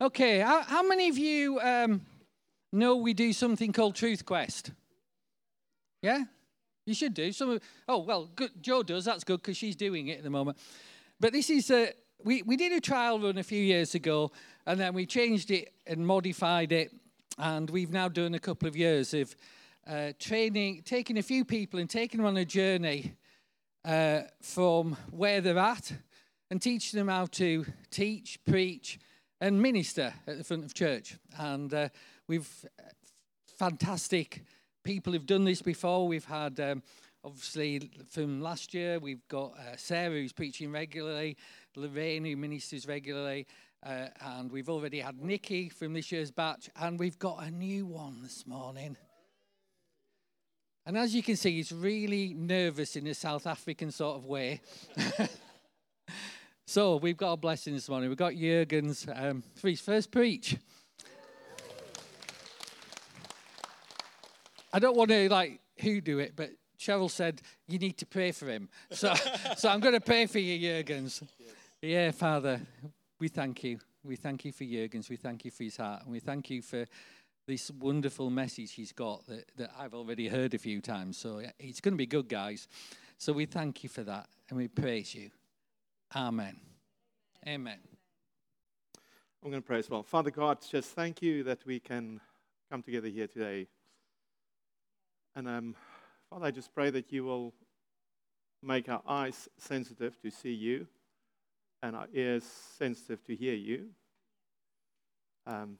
Okay, how, how many of you um, know we do something called Truth Quest? Yeah? You should do. Some oh, well, good. Joe does. That's good because she's doing it at the moment. But this is, uh, we, we did a trial run a few years ago and then we changed it and modified it. And we've now done a couple of years of uh, training, taking a few people and taking them on a journey uh, from where they're at and teaching them how to teach, preach, and minister at the front of church. And uh, we've fantastic people who've done this before. We've had, um, obviously, from last year, we've got uh, Sarah who's preaching regularly, Lorraine who ministers regularly, uh, and we've already had Nikki from this year's batch, and we've got a new one this morning. And as you can see, he's really nervous in a South African sort of way. so we've got a blessing this morning. We've got Jurgens um, for his first preach. I don't want to like who do it, but Cheryl said you need to pray for him. So, so I'm going to pray for you, Jurgens. Yeah, Father, we thank you. We thank you for Jurgens. We thank you for his heart, and we thank you for this wonderful message he's got that, that I've already heard a few times. So it's going to be good, guys. So we thank you for that, and we praise you. Amen. Amen. I'm going to pray as well. Father God, just thank you that we can come together here today. And um, Father, I just pray that you will make our eyes sensitive to see you and our ears sensitive to hear you. Um,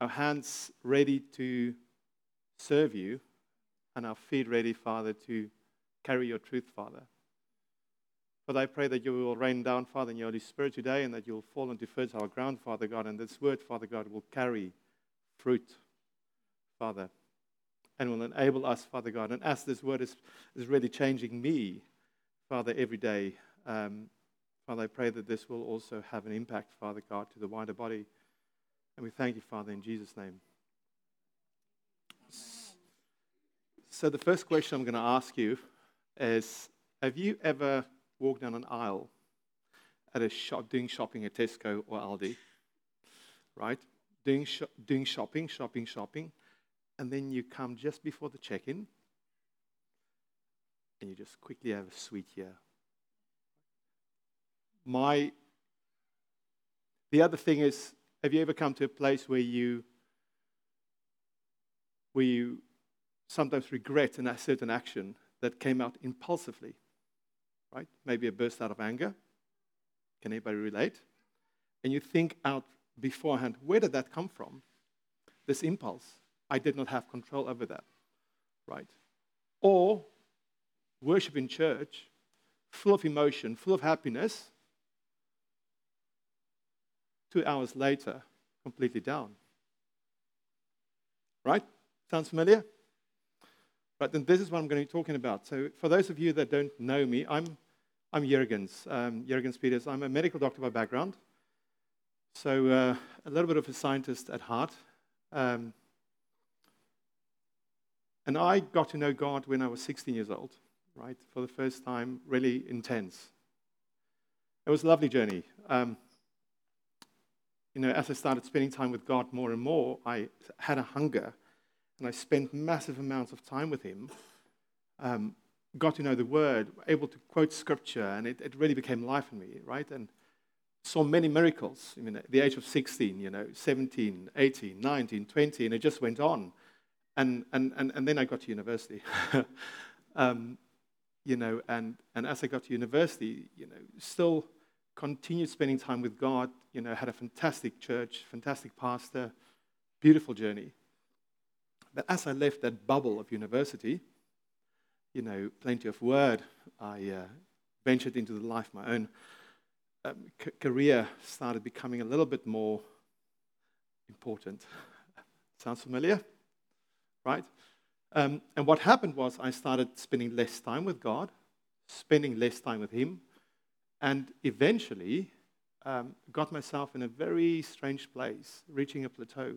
our hands ready to serve you, and our feet ready, Father, to carry your truth, Father. But I pray that you will rain down, Father, in your Holy Spirit today, and that you'll fall into fertile ground, Father God, and this word, Father God, will carry fruit, Father, and will enable us, Father God. And as this word is, is really changing me, Father, every day, um, Father, I pray that this will also have an impact, Father God, to the wider body and we thank you, Father, in Jesus' name. So, the first question I'm going to ask you is Have you ever walked down an aisle at a shop doing shopping at Tesco or Aldi? Right? Doing, sh- doing shopping, shopping, shopping. And then you come just before the check in and you just quickly have a sweet here. My, the other thing is, have you ever come to a place where you, where you sometimes regret an, a certain action that came out impulsively? Right? Maybe a burst out of anger. Can anybody relate? And you think out beforehand, where did that come from? This impulse. I did not have control over that. Right? Or worship in church, full of emotion, full of happiness, two hours later, completely down. Right? Sounds familiar? Right, then this is what I'm going to be talking about. So, for those of you that don't know me, I'm, I'm Jurgens, um, Jurgens Peters. I'm a medical doctor by background. So, uh, a little bit of a scientist at heart. Um, and I got to know God when I was 16 years old, right? For the first time, really intense. It was a lovely journey. Um, you know, as I started spending time with God more and more, I had a hunger and I spent massive amounts of time with Him. Um, got to know the Word, able to quote Scripture, and it, it really became life in me, right? And saw many miracles. I mean, at the age of 16, you know, 17, 18, 19, 20, and it just went on. And, and, and, and then I got to university. um, you know, and, and as I got to university, you know, still continued spending time with God, you know, had a fantastic church, fantastic pastor, beautiful journey. But as I left that bubble of university, you know, plenty of word, I uh, ventured into the life my own um, c- career started becoming a little bit more important. Sounds familiar? Right? Um, and what happened was I started spending less time with God, spending less time with Him, and eventually um, got myself in a very strange place, reaching a plateau,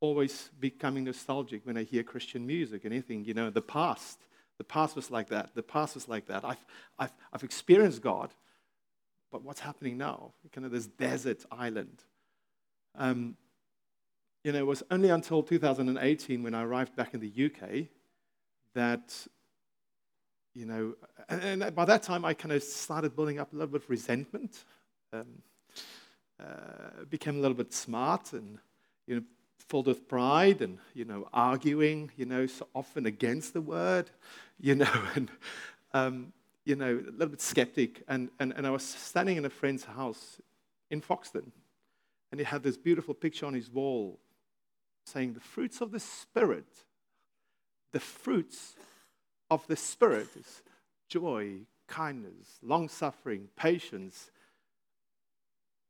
always becoming nostalgic when I hear Christian music, anything, you know, the past. The past was like that. The past was like that. I've, I've, I've experienced God, but what's happening now? Kind of this desert island. Um, you know, it was only until 2018 when I arrived back in the UK that, you know, and, and by that time I kind of started building up a little bit of resentment, um, uh, became a little bit smart and, you know, filled with pride and, you know, arguing, you know, so often against the word, you know, and, um, you know, a little bit skeptic. And, and, and I was standing in a friend's house in Foxton, and he had this beautiful picture on his wall saying, The fruits of the Spirit, the fruits of the Spirit is joy, kindness, long suffering, patience.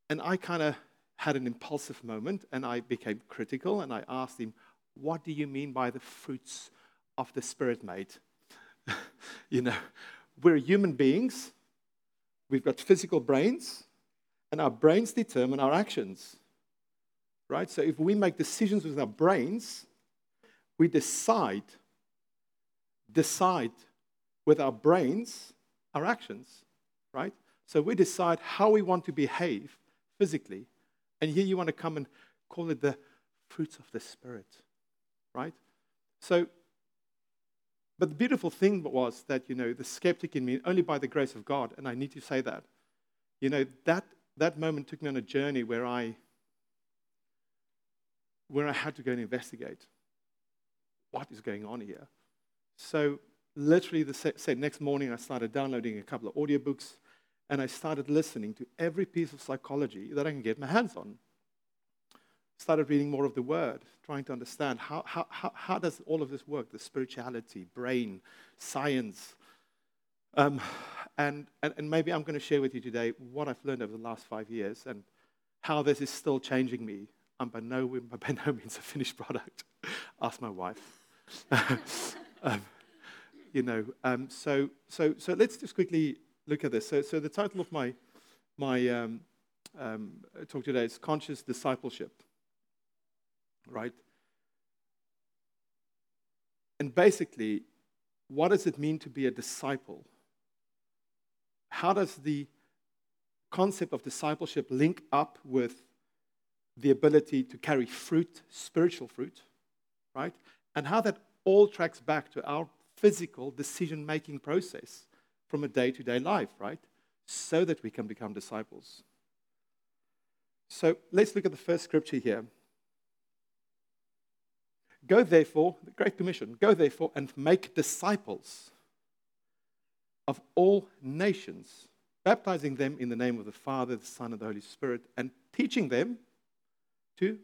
And I kind of had an impulsive moment and I became critical and I asked him, What do you mean by the fruits of the Spirit, mate? you know, we're human beings, we've got physical brains, and our brains determine our actions. Right? So if we make decisions with our brains, we decide, decide with our brains our actions. Right? So we decide how we want to behave physically. And here you want to come and call it the fruits of the Spirit. Right? So but the beautiful thing was that, you know, the skeptic in me, only by the grace of God, and I need to say that, you know, that, that moment took me on a journey where I, where I had to go and investigate what is going on here. So literally the said next morning I started downloading a couple of audiobooks and I started listening to every piece of psychology that I can get my hands on started reading more of the Word, trying to understand how, how, how, how does all of this work, the spirituality, brain, science. Um, and, and, and maybe I'm going to share with you today what I've learned over the last five years and how this is still changing me. I'm by no, by no means a finished product. Ask my wife. um, you know, um, so, so, so let's just quickly look at this. So, so the title of my, my um, um, talk today is Conscious Discipleship right? And basically, what does it mean to be a disciple? How does the concept of discipleship link up with the ability to carry fruit, spiritual fruit, right? And how that all tracks back to our physical decision making process from a day to day life, right? So that we can become disciples. So let's look at the first scripture here. Go therefore, the Great Commission, go therefore and make disciples of all nations, baptizing them in the name of the Father, the Son, and the Holy Spirit, and teaching them to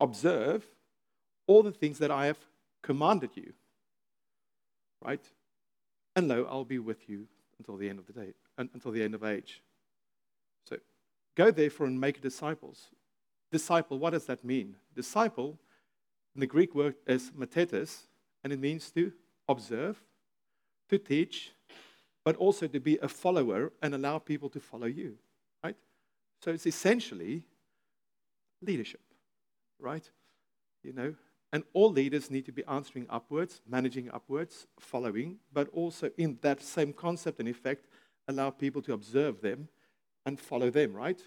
observe all the things that I have commanded you. Right? And lo, I'll be with you until the end of the day, until the end of age. So go therefore and make disciples. Disciple, what does that mean? Disciple in the Greek word is mathetes, and it means to observe, to teach, but also to be a follower and allow people to follow you, right? So it's essentially leadership, right? You know, and all leaders need to be answering upwards, managing upwards, following, but also in that same concept and effect, allow people to observe them and follow them, right?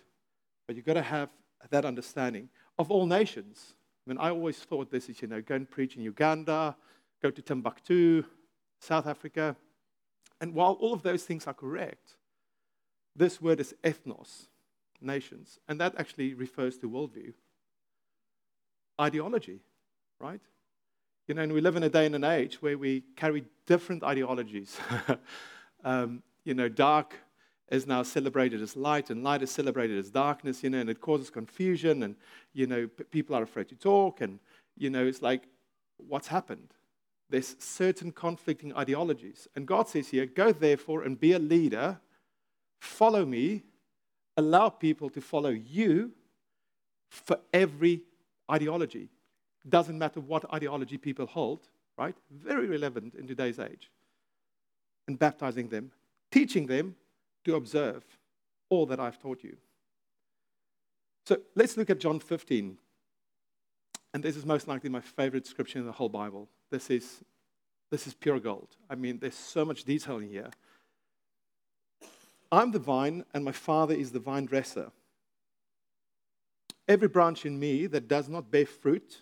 But you've got to have that understanding of all nations. I mean, I always thought this is, you know, go and preach in Uganda, go to Timbuktu, South Africa. And while all of those things are correct, this word is ethnos, nations. And that actually refers to worldview, ideology, right? You know, and we live in a day and an age where we carry different ideologies. um, you know, dark is now celebrated as light, and light is celebrated as darkness, you know, and it causes confusion, and, you know, p- people are afraid to talk, and, you know, it's like, what's happened? There's certain conflicting ideologies. And God says here, go therefore and be a leader, follow me, allow people to follow you for every ideology. Doesn't matter what ideology people hold, right? Very relevant in today's age. And baptizing them, teaching them to observe all that I've taught you. So let's look at John 15. And this is most likely my favorite scripture in the whole Bible. This is, this is pure gold. I mean, there's so much detail in here. I'm the vine, and my Father is the vine dresser. every branch in me that does not bear fruit,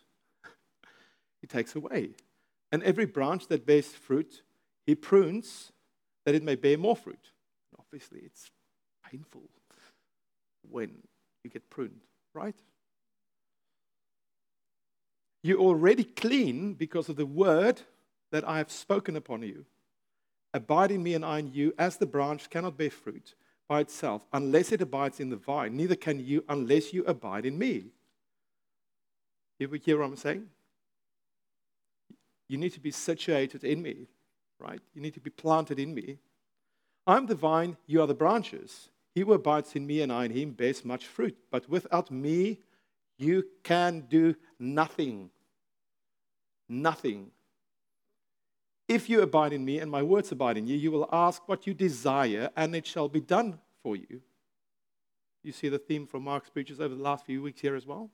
he takes away. And every branch that bears fruit, he prunes that it may bear more fruit. Obviously, it's painful when you get pruned, right? You're already clean because of the word that I have spoken upon you. Abide in me and I in you, as the branch cannot bear fruit by itself unless it abides in the vine, neither can you unless you abide in me. You hear what I'm saying? You need to be situated in me, right? You need to be planted in me. I'm the vine, you are the branches. He who abides in me and I in him bears much fruit. But without me, you can do nothing. Nothing. If you abide in me and my words abide in you, you will ask what you desire, and it shall be done for you. You see the theme from Mark's preachers over the last few weeks here as well?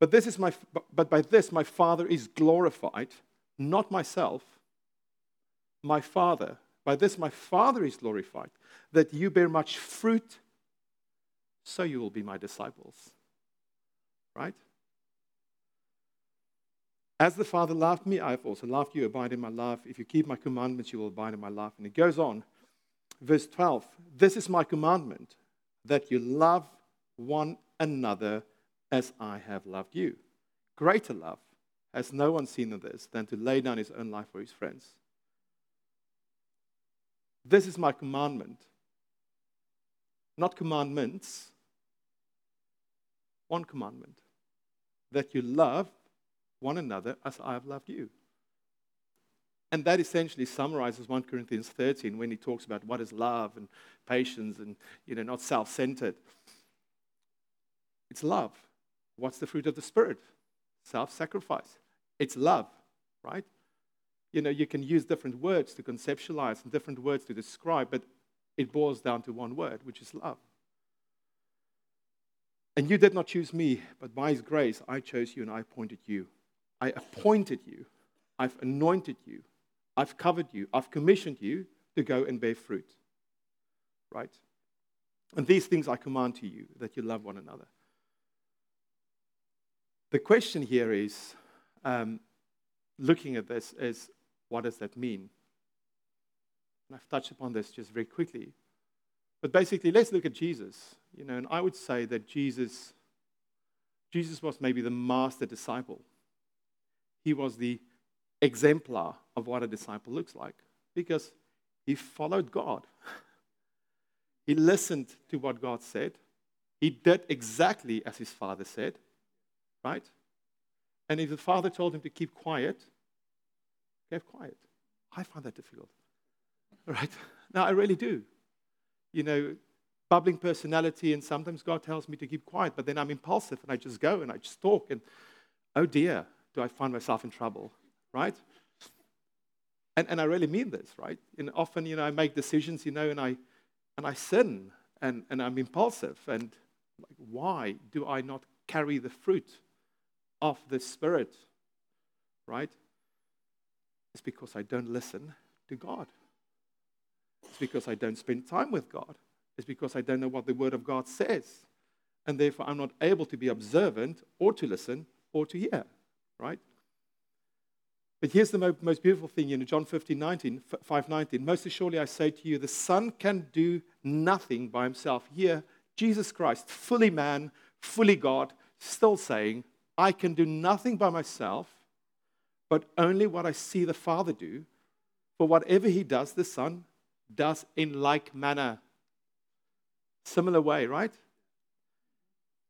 But, this is my, but by this my Father is glorified, not myself, my Father. By this my Father is glorified, that you bear much fruit, so you will be my disciples. Right? As the Father loved me, I have also loved you. Abide in my love. If you keep my commandments, you will abide in my love. And it goes on. Verse 12 This is my commandment, that you love one another as I have loved you. Greater love has no one seen in this than to lay down his own life for his friends. This is my commandment. Not commandments, one commandment that you love one another as I have loved you. And that essentially summarizes 1 Corinthians 13 when he talks about what is love and patience and, you know, not self centered. It's love. What's the fruit of the Spirit? Self sacrifice. It's love, right? You know, you can use different words to conceptualize and different words to describe, but it boils down to one word, which is love. And you did not choose me, but by his grace I chose you and I appointed you. I appointed you. I've anointed you. I've covered you. I've commissioned you to go and bear fruit. Right? And these things I command to you that you love one another. The question here is um, looking at this is what does that mean? And I've touched upon this just very quickly. But basically, let's look at Jesus. You know, and I would say that Jesus, Jesus was maybe the master disciple. He was the exemplar of what a disciple looks like because he followed God. he listened to what God said. He did exactly as his father said, right? And if the father told him to keep quiet, kept quiet. I find that difficult, right? Now, I really do. You know, bubbling personality, and sometimes God tells me to keep quiet, but then I'm impulsive and I just go and I just talk, and oh dear, do I find myself in trouble, right? And, and I really mean this, right? And often, you know, I make decisions, you know, and I, and I sin and, and I'm impulsive. And like, why do I not carry the fruit of the Spirit, right? It's because I don't listen to God. It's because I don't spend time with God. It's because I don't know what the Word of God says. And therefore, I'm not able to be observant or to listen or to hear right? But here's the most beautiful thing in John 15, 19, 5, 19. Most assuredly I say to you, the Son can do nothing by himself. Here, Jesus Christ, fully man, fully God, still saying, I can do nothing by myself, but only what I see the Father do. For whatever he does, the Son does in like manner. Similar way, right?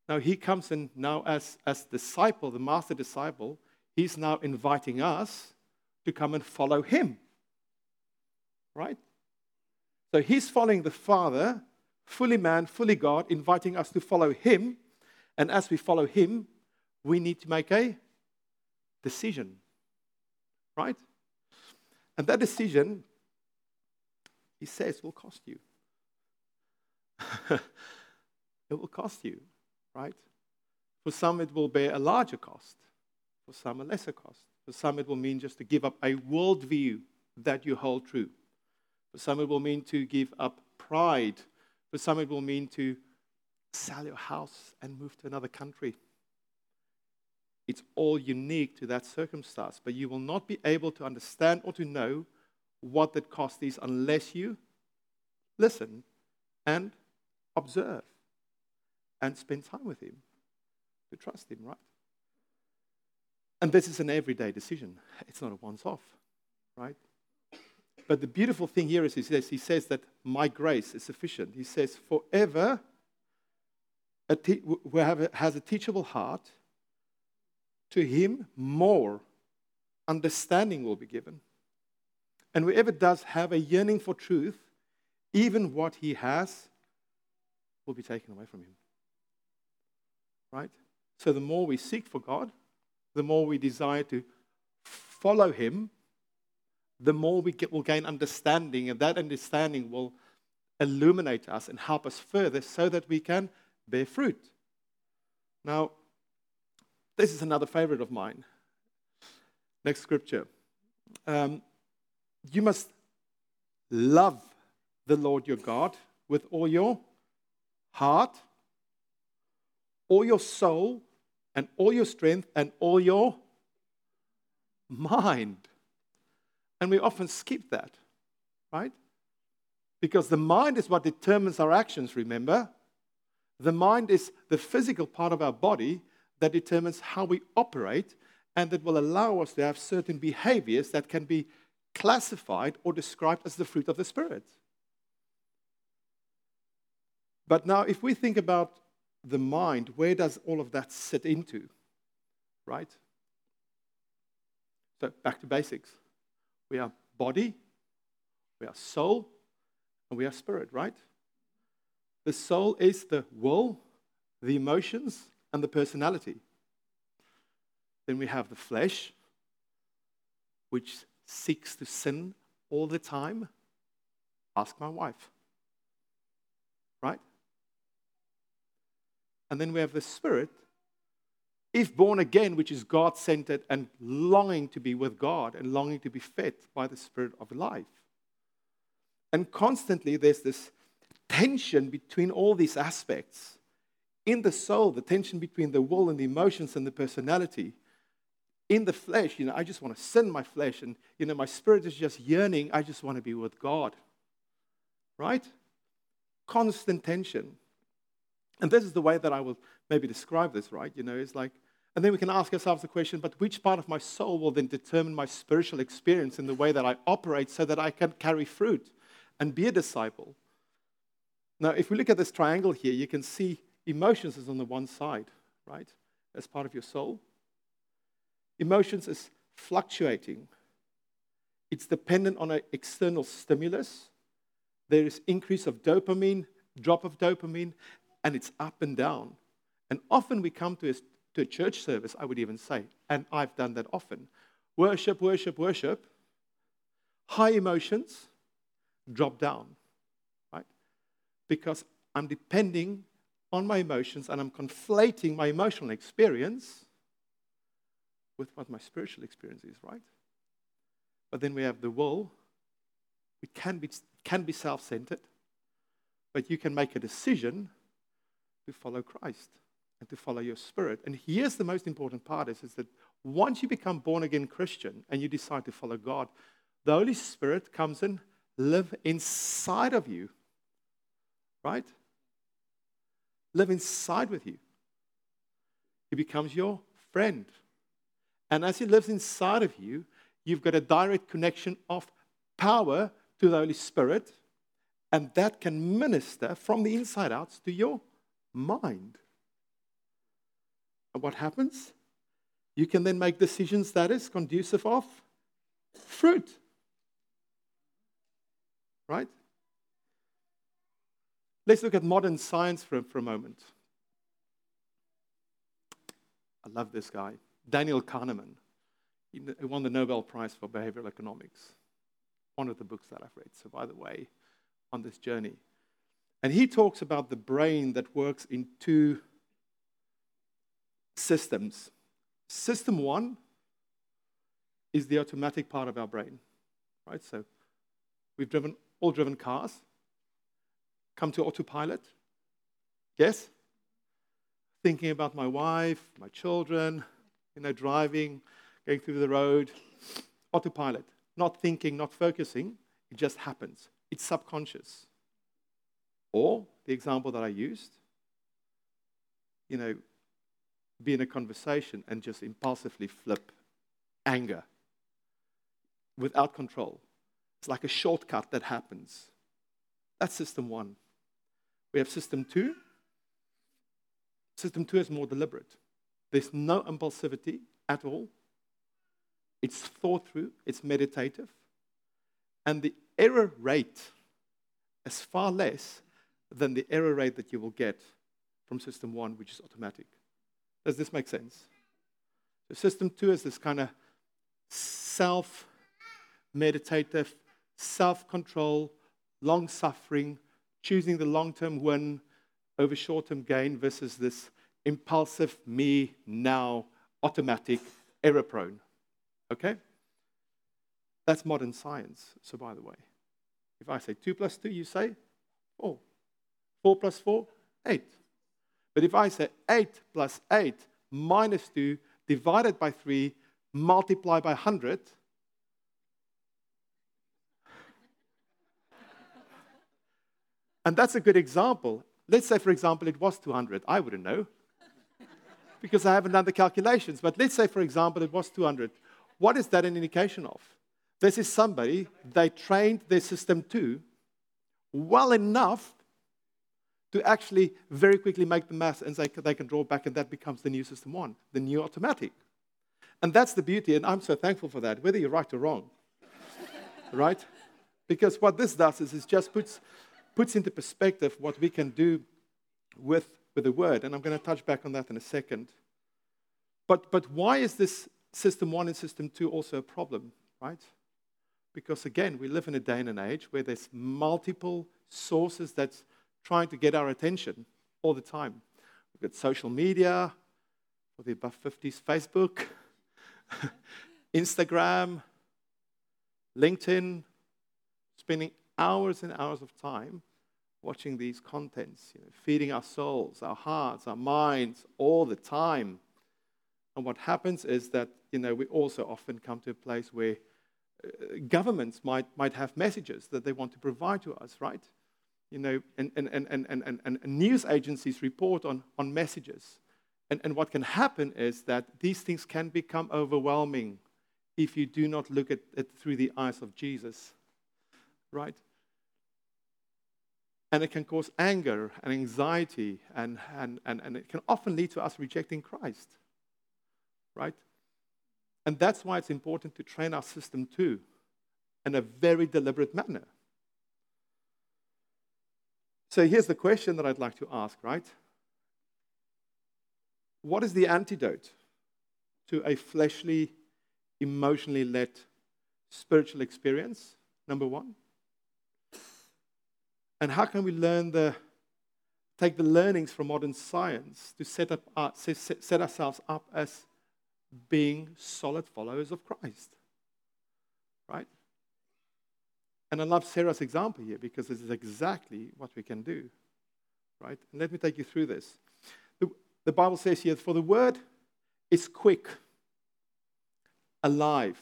Now he comes in now as, as disciple, the master disciple, he's now inviting us to come and follow him. Right? So he's following the Father, fully man, fully God, inviting us to follow him. And as we follow him, we need to make a decision. Right? And that decision, he says, will cost you. it will cost you right? For some, it will bear a larger cost. For some, a lesser cost. For some, it will mean just to give up a worldview that you hold true. For some, it will mean to give up pride. For some, it will mean to sell your house and move to another country. It's all unique to that circumstance, but you will not be able to understand or to know what that cost is unless you listen and observe and spend time with Him to trust Him, right? And this is an everyday decision. It's not a once off, right? But the beautiful thing here is he says, he says that my grace is sufficient. He says, forever a te- has a teachable heart, to him more understanding will be given. And whoever does have a yearning for truth, even what he has will be taken away from him. Right? So the more we seek for God, the more we desire to follow him, the more we get, will gain understanding, and that understanding will illuminate us and help us further so that we can bear fruit. Now, this is another favorite of mine. Next scripture. Um, you must love the Lord your God with all your heart, all your soul, and all your strength, and all your mind. And we often skip that, right? Because the mind is what determines our actions, remember? The mind is the physical part of our body that determines how we operate and that will allow us to have certain behaviors that can be classified or described as the fruit of the Spirit. But now, if we think about the mind, where does all of that sit into? Right? So, back to basics. We are body, we are soul, and we are spirit, right? The soul is the will, the emotions, and the personality. Then we have the flesh, which seeks to sin all the time. Ask my wife. Right? And then we have the spirit, if born again, which is God centered and longing to be with God and longing to be fed by the spirit of life. And constantly there's this tension between all these aspects. In the soul, the tension between the will and the emotions and the personality. In the flesh, you know, I just want to sin my flesh, and you know, my spirit is just yearning. I just want to be with God. Right? Constant tension. And this is the way that I will maybe describe this, right? You know, it's like, and then we can ask ourselves the question, but which part of my soul will then determine my spiritual experience in the way that I operate so that I can carry fruit and be a disciple? Now, if we look at this triangle here, you can see emotions is on the one side, right? As part of your soul. Emotions is fluctuating. It's dependent on an external stimulus. There is increase of dopamine, drop of dopamine, and it's up and down. And often we come to a, to a church service, I would even say, and I've done that often. Worship, worship, worship. High emotions drop down right? because I'm depending on my emotions and I'm conflating my emotional experience with what my spiritual experience is, right? But then we have the will. It can be, can be self centered, but you can make a decision to follow Christ and to follow your spirit. And here's the most important part is, is that once you become born again Christian and you decide to follow God, the Holy Spirit comes and live inside of you right? Live inside with you. He becomes your friend. And as he lives inside of you, you've got a direct connection of power to the Holy Spirit, and that can minister from the inside out to your mind. And what happens? You can then make decisions that is conducive of fruit. Right? Let's look at modern science for, for a moment. I love this guy, Daniel Kahneman. He won the Nobel Prize for Behavioral Economics. One of the books that I've read, so by the way, on this journey. And he talks about the brain that works in two systems. System one is the automatic part of our brain, right? So we've driven all driven cars come to autopilot? Yes? thinking about my wife, my children, you know, driving, going through the road. Autopilot, not thinking, not focusing, it just happens. It's subconscious. Or the example that I used, you know, be in a conversation and just impulsively flip anger without control. It's like a shortcut that happens. That's system one. We have system two. System two is more deliberate. There's no impulsivity at all. It's thought through, it's meditative. And the error rate is far less than the error rate that you will get from system one, which is automatic. Does this make sense? So, system two is this kind of self meditative, self control, long suffering, choosing the long term win over short term gain versus this impulsive, me, now, automatic, error prone. Okay? That's modern science. So, by the way, if I say 2 plus 2, you say 4. 4 plus 4, 8. But if I say 8 plus 8 minus 2 divided by 3 multiplied by 100, and that's a good example. Let's say, for example, it was 200. I wouldn't know because I haven't done the calculations. But let's say, for example, it was 200. What is that an indication of? This is somebody they trained their system to well enough to actually very quickly make the math and they, they can draw back, and that becomes the new system one, the new automatic. And that's the beauty, and I'm so thankful for that, whether you're right or wrong. right? Because what this does is it just puts, puts into perspective what we can do with with the word. And I'm going to touch back on that in a second. But, but why is this system one and system two also a problem, right? Because again, we live in a day and an age where there's multiple sources that's trying to get our attention all the time. We've got social media, for the above 50s, Facebook, Instagram, LinkedIn, spending hours and hours of time watching these contents, you know, feeding our souls, our hearts, our minds all the time. And what happens is that you know, we also often come to a place where uh, governments might, might have messages that they want to provide to us, right? You know, and, and, and, and, and, and news agencies report on, on messages. And, and what can happen is that these things can become overwhelming if you do not look at it through the eyes of Jesus, right? And it can cause anger and anxiety, and, and, and, and it can often lead to us rejecting Christ. Right? And that's why it's important to train our system two in a very deliberate manner. So here's the question that I'd like to ask, right? What is the antidote to a fleshly, emotionally led spiritual experience? Number one. And how can we learn the, take the learnings from modern science to set, up, set, set ourselves up as being solid followers of Christ? Right? And I love Sarah's example here because this is exactly what we can do. Right? And let me take you through this. The, the Bible says here, for the word is quick, alive,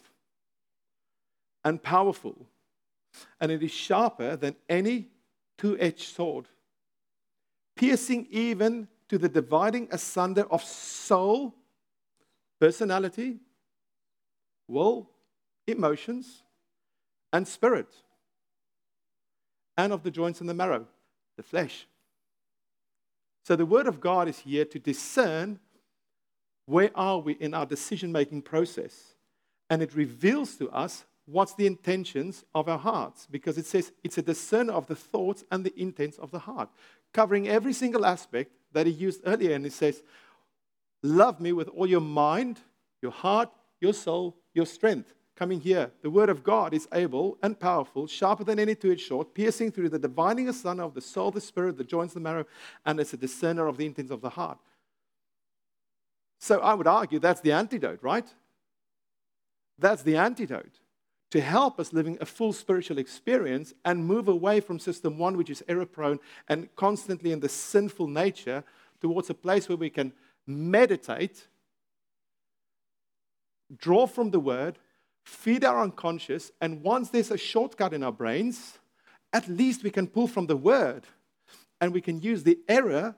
and powerful, and it is sharper than any two edged sword, piercing even to the dividing asunder of soul, personality, will, emotions, and spirit, and of the joints and the marrow, the flesh. So the Word of God is here to discern where are we in our decision making process. And it reveals to us what's the intentions of our hearts because it says it's a discerner of the thoughts and the intents of the heart, covering every single aspect that he used earlier. And he says, Love me with all your mind, your heart, your soul, your strength. Coming here, the word of God is able and powerful, sharper than any two edged sword, piercing through the divining asunder of the soul, the spirit, the joints, the marrow, and it's a discerner of the intents of the heart. So I would argue that's the antidote, right? That's the antidote to help us living a full spiritual experience and move away from system one, which is error prone and constantly in the sinful nature, towards a place where we can meditate, draw from the word, feed our unconscious, and once there's a shortcut in our brains, at least we can pull from the word and we can use the error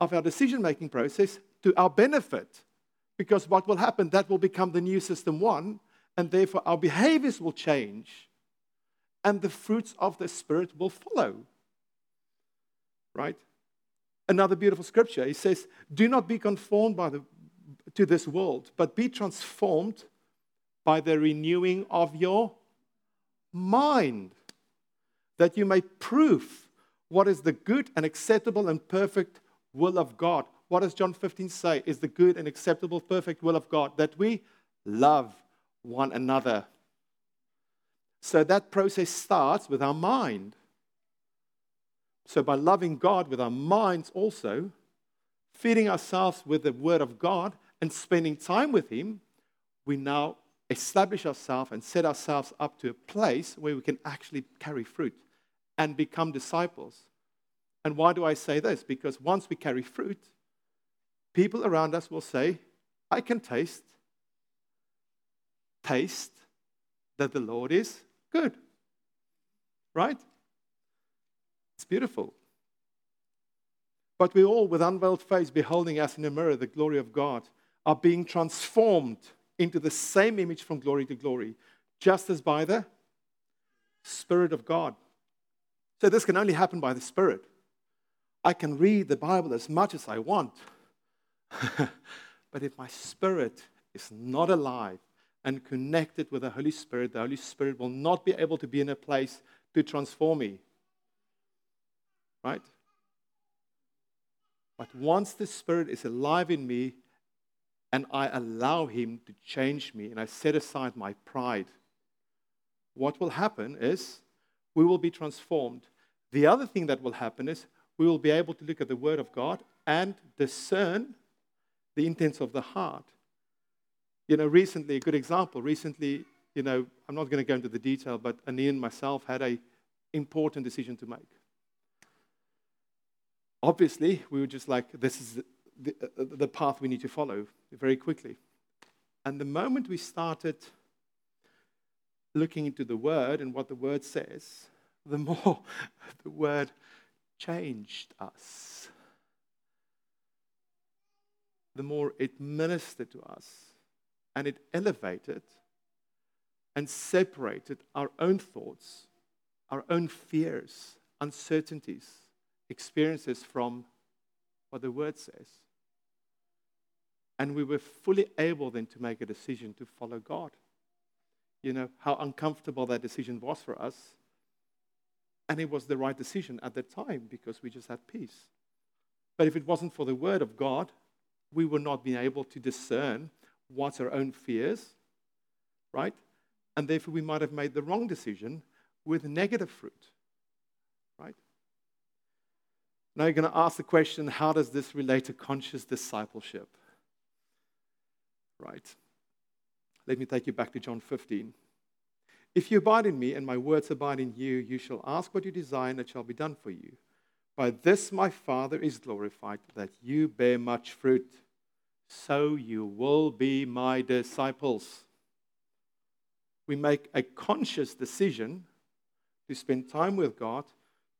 of our decision making process to our benefit. Because what will happen, that will become the new system one, and therefore our behaviors will change and the fruits of the Spirit will follow. Right? Another beautiful scripture. He says, Do not be conformed by the, to this world, but be transformed by the renewing of your mind, that you may prove what is the good and acceptable and perfect will of God. What does John 15 say is the good and acceptable, perfect will of God? That we love one another. So that process starts with our mind. So, by loving God with our minds also, feeding ourselves with the Word of God, and spending time with Him, we now establish ourselves and set ourselves up to a place where we can actually carry fruit and become disciples. And why do I say this? Because once we carry fruit, people around us will say, I can taste, taste that the Lord is good. Right? It's beautiful. But we all, with unveiled face, beholding as in a mirror the glory of God, are being transformed into the same image from glory to glory, just as by the Spirit of God. So, this can only happen by the Spirit. I can read the Bible as much as I want, but if my spirit is not alive and connected with the Holy Spirit, the Holy Spirit will not be able to be in a place to transform me. Right? But once the Spirit is alive in me, and I allow Him to change me and I set aside my pride, what will happen is we will be transformed. The other thing that will happen is we will be able to look at the Word of God and discern the intents of the heart. You know, recently, a good example, recently, you know, I'm not going to go into the detail, but Annie and myself had a important decision to make. Obviously, we were just like, this is the, uh, the path we need to follow very quickly. And the moment we started looking into the Word and what the Word says, the more the Word changed us, the more it ministered to us and it elevated and separated our own thoughts, our own fears, uncertainties, experiences from what the Word says. And we were fully able then to make a decision to follow God. You know, how uncomfortable that decision was for us. And it was the right decision at that time because we just had peace. But if it wasn't for the word of God, we would not be able to discern what's our own fears, right? And therefore, we might have made the wrong decision with negative fruit, right? Now, you're going to ask the question how does this relate to conscious discipleship? right? Let me take you back to John 15. If you abide in me and my words abide in you, you shall ask what you desire and it shall be done for you. By this my Father is glorified, that you bear much fruit, so you will be my disciples. We make a conscious decision to spend time with God,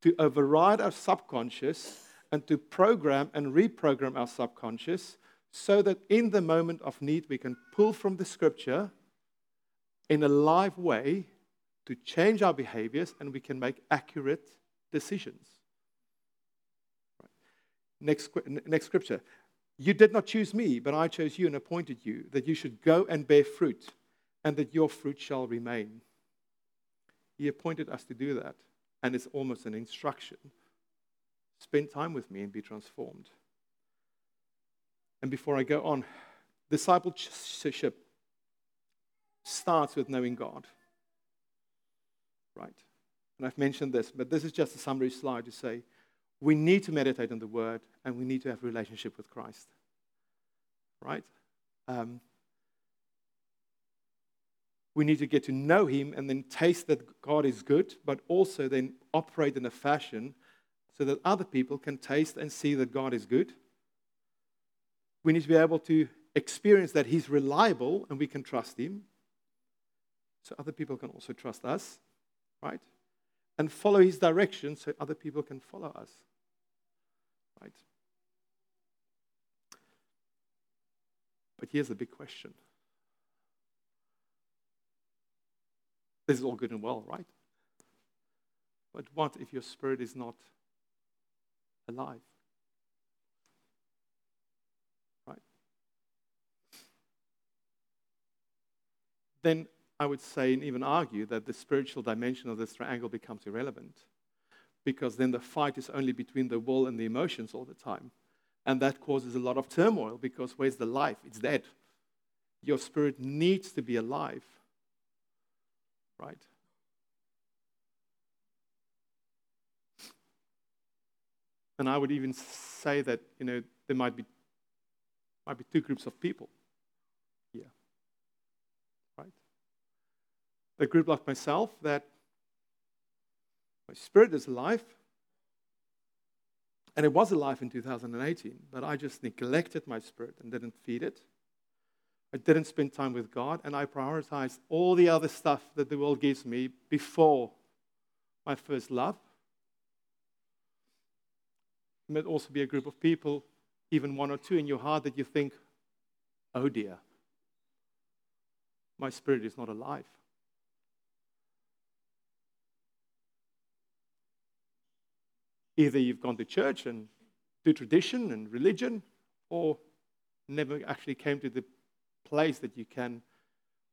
to override our subconscious, and to program and reprogram our subconscious so that in the moment of need we can pull from the scripture in a live way to change our behaviors and we can make accurate decisions. Next, next scripture. You did not choose me, but I chose you and appointed you that you should go and bear fruit and that your fruit shall remain. He appointed us to do that, and it's almost an instruction. Spend time with me and be transformed. And before I go on, discipleship starts with knowing God. Right? And I've mentioned this, but this is just a summary slide to say we need to meditate on the Word and we need to have a relationship with Christ. Right? Um, we need to get to know Him and then taste that God is good, but also then operate in a fashion so that other people can taste and see that God is good We need to be able to experience that He's reliable and we can trust Him. So other people can also trust us, right? And follow His direction so other people can follow us, right? But here's the big question this is all good and well, right? But what if your spirit is not alive? Right? Then I would say and even argue that the spiritual dimension of this triangle becomes irrelevant because then the fight is only between the will and the emotions all the time. And that causes a lot of turmoil because where's the life? It's dead. Your spirit needs to be alive. Right? And I would even say that, you know, there might be, might be two groups of people here. Right? A group like myself that my spirit is alive, and it was alive in 2018, but I just neglected my spirit and didn't feed it. I didn't spend time with God, and I prioritized all the other stuff that the world gives me before my first love. It might also be a group of people, even one or two in your heart, that you think, oh dear, my spirit is not alive. Either you've gone to church and do tradition and religion, or never actually came to the place that you can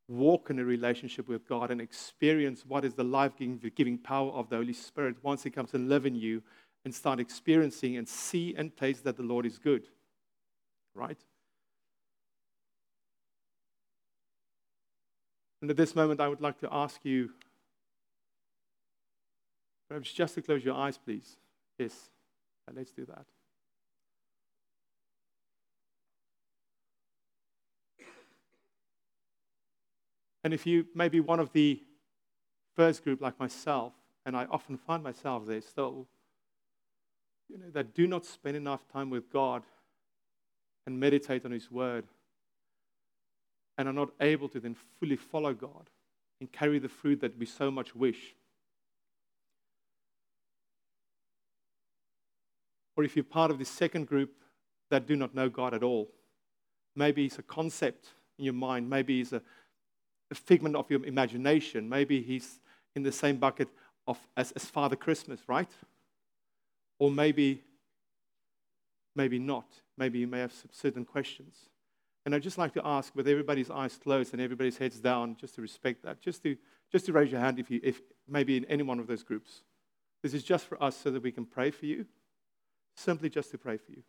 walk in a relationship with God and experience what is the life giving power of the Holy Spirit once He comes and live in you and start experiencing and see and taste that the Lord is good. Right? And at this moment, I would like to ask you, perhaps just to close your eyes, please. Yes, let's do that. And if you maybe one of the first group like myself, and I often find myself there still, you know, that do not spend enough time with God and meditate on His Word, and are not able to then fully follow God and carry the fruit that we so much wish. Or if you're part of the second group that do not know God at all, maybe it's a concept in your mind, maybe it's a a figment of your imagination. Maybe he's in the same bucket of, as, as Father Christmas, right? Or maybe, maybe not. Maybe you may have certain questions. And I'd just like to ask, with everybody's eyes closed and everybody's heads down, just to respect that, just to, just to raise your hand if you, if maybe in any one of those groups. This is just for us so that we can pray for you. Simply just to pray for you,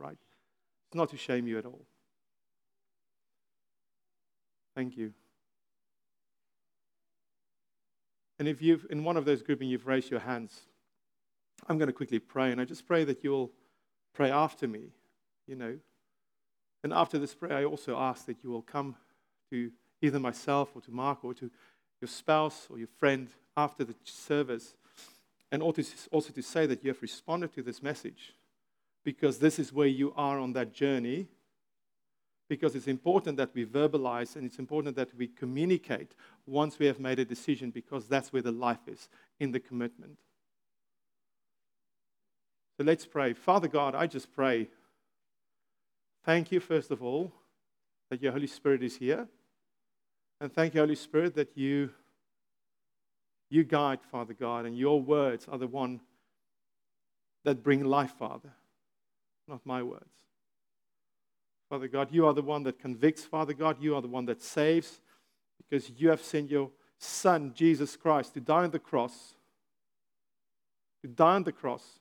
right? It's not to shame you at all. Thank you. And if you've, in one of those grouping, you've raised your hands, I'm going to quickly pray. And I just pray that you'll pray after me, you know. And after this prayer, I also ask that you will come to either myself or to Mark or to your spouse or your friend after the service. And also to say that you have responded to this message because this is where you are on that journey because it's important that we verbalize and it's important that we communicate once we have made a decision because that's where the life is in the commitment. So let's pray. Father God, I just pray. Thank you, first of all, that your Holy Spirit is here. And thank you, Holy Spirit, that you, you guide, Father God, and your words are the one that bring life, Father, not my words. Father God. You are the one that convicts, Father God. You are the one that saves because you have sent your Son, Jesus Christ, to die on the cross, to die on the cross,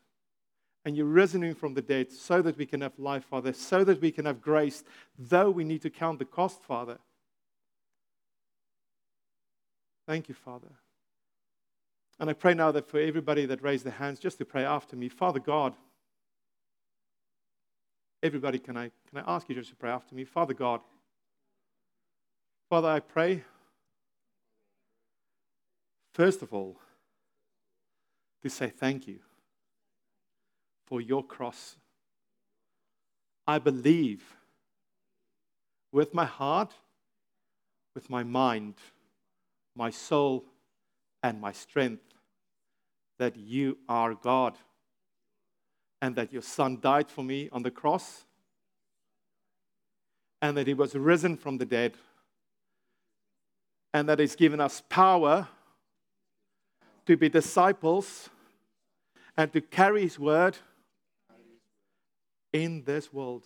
and you're risen from the dead so that we can have life, Father, so that we can have grace, though we need to count the cost, Father. Thank you, Father. And I pray now that for everybody that raised their hands, just to pray after me, Father God. Everybody, can I, can I ask you just to pray after me? Father God, Father, I pray, first of all, to say thank you for your cross. I believe with my heart, with my mind, my soul, and my strength that you are God and that your Son died for me on the cross and that he was risen from the dead and that he's given us power to be disciples and to carry his word in this world.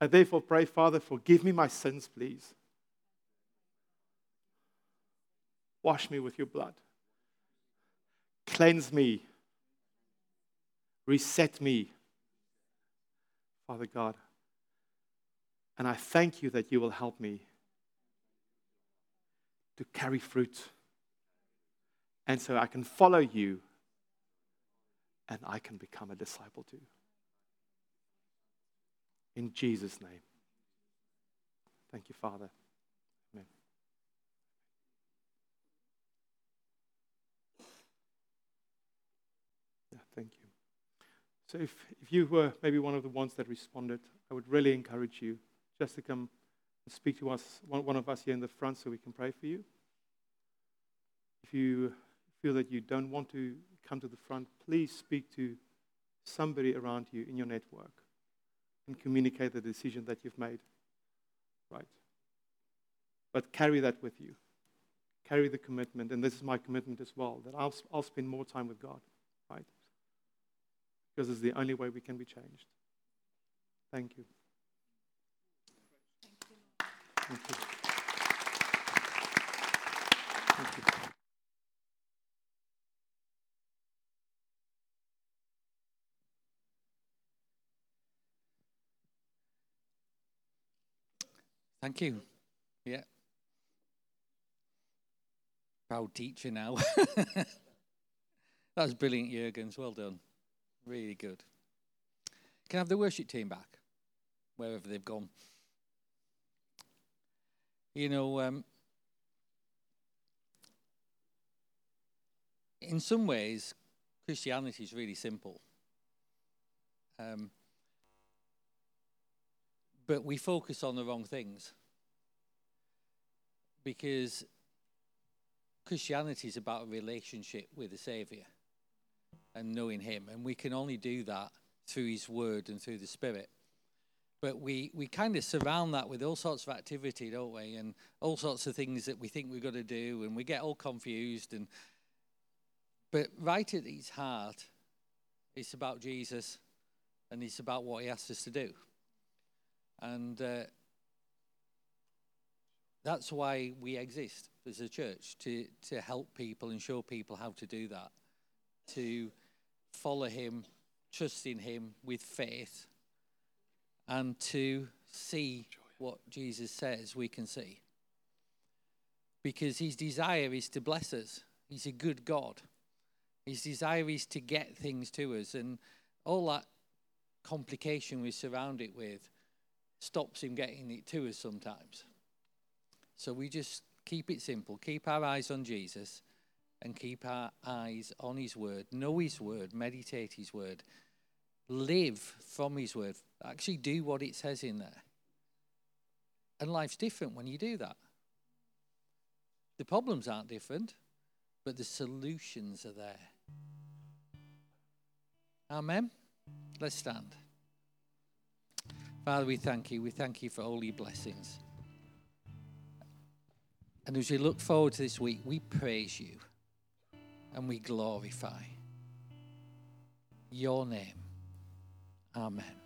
I therefore pray, Father, forgive me my sins, please. Wash me with your blood. Cleanse me. Reset me, Father God. And I thank you that you will help me to carry fruit. And so I can follow you and I can become a disciple too. In Jesus' name. Thank you, Father. Amen. Yeah, thank you. So, if, if you were maybe one of the ones that responded, I would really encourage you just to come and speak to us, one, one of us here in the front, so we can pray for you. If you feel that you don't want to come to the front, please speak to somebody around you in your network and communicate the decision that you've made. Right? But carry that with you. Carry the commitment, and this is my commitment as well, that I'll, I'll spend more time with God. Because it's the only way we can be changed. Thank you. Thank you. Thank you. Thank you. Yeah. Proud teacher now. that was brilliant, Jurgens. Well done. Really good. Can I have the worship team back? Wherever they've gone. You know, um, in some ways, Christianity is really simple. Um, but we focus on the wrong things because Christianity is about a relationship with the Savior and knowing Him, and we can only do that through His Word and through the Spirit. But we, we kind of surround that with all sorts of activity, don't we? And all sorts of things that we think we've got to do, and we get all confused. And but right at its heart, it's about Jesus, and it's about what He asks us to do. And uh, that's why we exist as a church to, to help people and show people how to do that, to follow Him, trust in Him with faith, and to see what Jesus says we can see. Because His desire is to bless us, He's a good God. His desire is to get things to us, and all that complication we surround it with stops him getting it to us sometimes. So we just keep it simple, keep our eyes on Jesus and keep our eyes on his word, know his word, meditate his word, live from his word, actually do what it says in there. And life's different when you do that. The problems aren't different, but the solutions are there. Amen. Let's stand. Father, we thank you. We thank you for all your blessings. And as we look forward to this week, we praise you and we glorify your name. Amen.